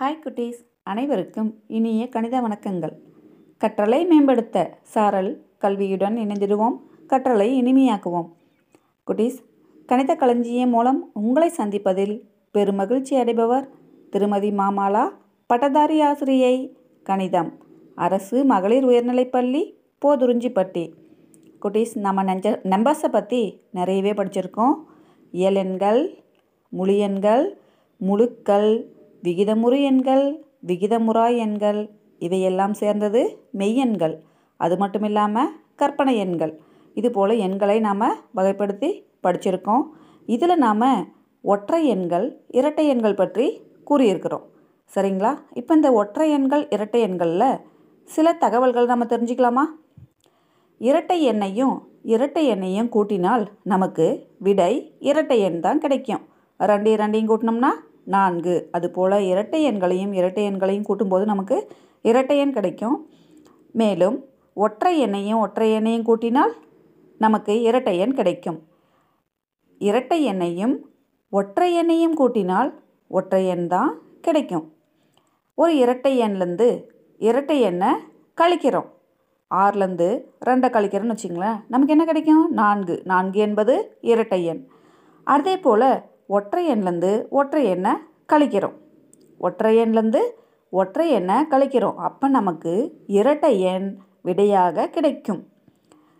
Hi குட்டீஸ். அனைவருக்கும் இனிய கணித வணக்கங்கள். கற்றலை மேம்படுத்த சாரல் கல்வியுடன் இணைந்திடுவோம். கற்றலை இனிமையாக்குவோம். குட்டீஸ் கணித களஞ்சியம் மூலம் உங்களை சந்திப்பதில் பெருமகிழ்ச்சி அடைபவர் திருமதி மாமாலா பட்டதாரி ஆசிரியை கணிதம். அரசு மகளிர் உயர்நிலைப்பள்ளி போதுறிஞ்சிப்பட்டி குட்டீஸ் நம்ம நெஞ்ச நம்பர்ஸை பற்றி நிறையவே படிச்சிருக்கோம். இயலென்கள் முழியன்கள் முழுக்கள் விகிதமுறு எண்கள் விகிதமுறா எண்கள் இவையெல்லாம் சேர்ந்தது மெய்யெண்கள் அது மட்டும் இல்லாமல் கற்பனை எண்கள். இது போல் எண்களை நாம் வகைப்படுத்தி படிச்சிருக்கோம். இதில் நாம் ஒற்றை எண்கள் இரட்டை எண்கள் பற்றி கூறியிருக்கிறோம். சரிங்களா? இப்போ இந்த ஒற்றை எண்கள் இரட்டை எண்களில் சில தகவல்கள் நம்ம தெரிஞ்சுக்கலாமா? இரட்டை எண்ணையும் இரட்டை எண்ணையும் கூட்டினால் நமக்கு விடை இரட்டை எண் தான் கிடைக்கும். ரெண்டு ரெண்டையும் கூட்டினோம்னா நான்கு. அதுபோல் இரட்டை எண்களையும் இரட்டை எண்களையும் கூட்டும்போது நமக்கு இரட்டை எண் கிடைக்கும். மேலும் ஒற்றை எண்ணையும் ஒற்றை எண்ணையும் கூட்டினால் நமக்கு இரட்டை எண் கிடைக்கும். இரட்டை எண்ணையும் ஒற்றை எண்ணையும் கூட்டினால் ஒற்றை எண் தான் கிடைக்கும். ஒரு இரட்டை எண்லேருந்து இரட்டை எண்ணை கழிக்கிறோம். ஆறுலேருந்து ரெண்டை கழிக்கிறோன்னு வச்சிங்களேன் நமக்கு என்ன கிடைக்கும்? நான்கு. நான்கு என்பது இரட்டை எண். அதே போல் ஒற்றை எண்லேருந்து ஒற்றை எண்ணை கழிக்கிறோம். ஒற்றை எண்லேருந்து ஒற்றை எண்ணை கழிக்கிறோம். அப்போ நமக்கு இரட்டை எண் விடையாக கிடைக்கும்.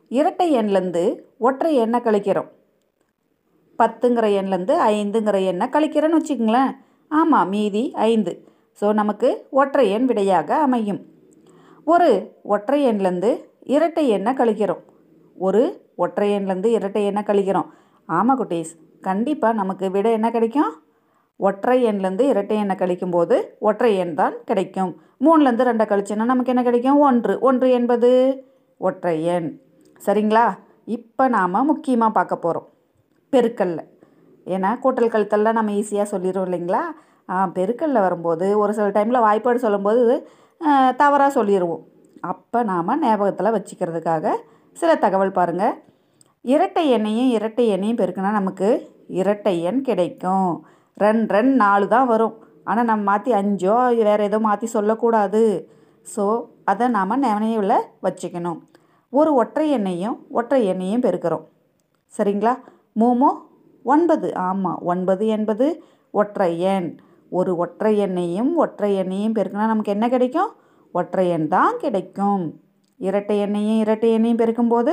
இரட்டை எண்லேருந்து ஒற்றை எண்ணை கழிக்கிறோம். பத்துங்கிற எண்லேருந்து ஐந்துங்கிற எண்ணை கழிக்கிறேன்னு வச்சுக்கோங்களேன். ஆமாம் மீதி ஐந்து. ஸோ நமக்கு ஒற்றை எண் விடையாக அமையும். ஒரு ஒற்றை எண்லேருந்து இரட்டை எண்ணை கழிக்கிறோம். ஒரு ஒற்றை எண்லேருந்து இரட்டை எண்ணை கழிக்கிறோம். ஆமாம் குட்டீஸ். கண்டிப்பாக நமக்கு விட என்ன கிடைக்கும்? ஒற்றை எண்லேருந்து இரட்டை எண்ணை கழிக்கும் போது ஒற்றை எண் தான் கிடைக்கும். மூணுலேருந்து ரெண்டை கழிச்சோன்னா நமக்கு என்ன கிடைக்கும்? ஒன்று. ஒன்று என்பது ஒற்றை எண். சரிங்களா? இப்போ நாம் முக்கியமாக பார்க்க போகிறோம் பெருக்கல்ல. ஏன்னா கூட்டல் கழுத்தல்லாம் நம்ம ஈஸியாக சொல்லிடுவோம் இல்லைங்களா? பெருக்கல்ல வரும்போது ஒரு சில டைமில் வாய்ப்பாடு சொல்லும்போது தவறாக சொல்லிடுவோம். அப்போ நாம் ஞாபகத்தில் வச்சுக்கிறதுக்காக சில தகவல் பாருங்கள் இரட்டை எண்ணையும் இரட்டை எண்ணையும் பெருக்கினா நமக்கு இரட்டை எண் கிடைக்கும். ரெண்டு ரெண்டு நாலு தான் வரும். ஆனால் நம்ம மாற்றி அஞ்சோ வேறு ஏதோ மாற்றி சொல்லக்கூடாது. ஸோ அதை நாம் நினைவில் வச்சுக்கணும். ஒரு ஒற்றை எண்ணையும் ஒற்றை எண்ணையும் பெருக்கிறோம். சரிங்களா? மூமோ? ஒன்பது. ஆமாம் ஒன்பது என்பது ஒற்றை எண். ஒரு ஒற்றை எண்ணையும் ஒற்றை எண்ணையும் பெருக்கினா நமக்கு என்ன கிடைக்கும்? ஒற்றை எண் தான் கிடைக்கும். இரட்டை எண்ணையும் இரட்டை எண்ணையும் பெருக்கும்போது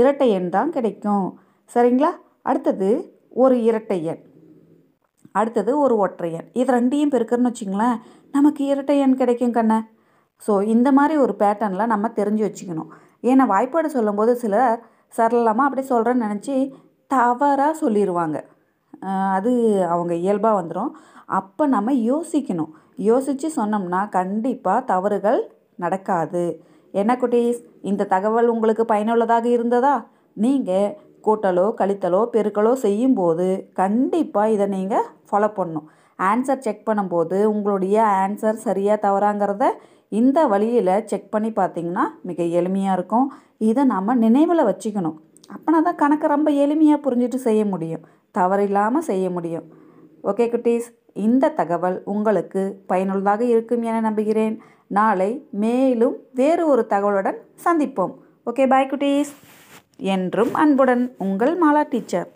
இரட்டை எண் தான் கிடைக்கும். சரிங்களா? அடுத்தது ஒரு இரட்டை எண். அடுத்தது ஒரு ஒற்றை எண். இது ரெண்டையும் பெருக்கிறன்னு வச்சிங்களேன் நமக்கு இரட்டை எண் கிடைக்கும் கண்ணை. ஸோ இந்த மாதிரி ஒரு பேட்டர்னில் நம்ம தெரிஞ்சு வச்சுக்கணும். ஏன்னா வாய்ப்பாடு சொல்லும்போது சிலர் சரளமாக அப்படி சொல்கிறேன்னு நினச்சி தவறாக சொல்லிடுவாங்க அது அவங்க இயல்பாக வந்துடும் அப்போ நம்ம யோசிக்கணும். யோசித்து சொன்னோம்னா கண்டிப்பாக தவறுகள் நடக்காது. என்ன குட்டீஸ் இந்த தகவல் உங்களுக்கு பயனுள்ளதாக இருந்ததா? நீங்கள் கூட்டலோ கழித்தலோ பெருக்கலோ செய்யும்போது கண்டிப்பாக இதை நீங்கள் ஃபாலோ பண்ணணும். ஆன்சர் செக் பண்ணும்போது உங்களுடைய ஆன்சர் சரியாக தவறாங்கிறத இந்த வழியில் செக் பண்ணி பார்த்தீங்கன்னா மிக எளிமையாக இருக்கும். இதை நம்ம நினைவில் வச்சுக்கணும். அப்போனா தான் கணக்கு ரொம்ப எளிமையாக புரிஞ்சுட்டு செய்ய முடியும். தவறில்லாமல் செய்ய முடியும். ஓகே குட்டீஸ்? இந்த தகவல் உங்களுக்கு பயனுள்ளதாக இருக்கும் என நம்புகிறேன். நாளை மேலும் வேறு ஒரு தகவலுடன் சந்திப்போம். ஓகே பாய் குட்டீஸ். என்றும் அன்புடன் உங்கள் மாலா டீச்சர்.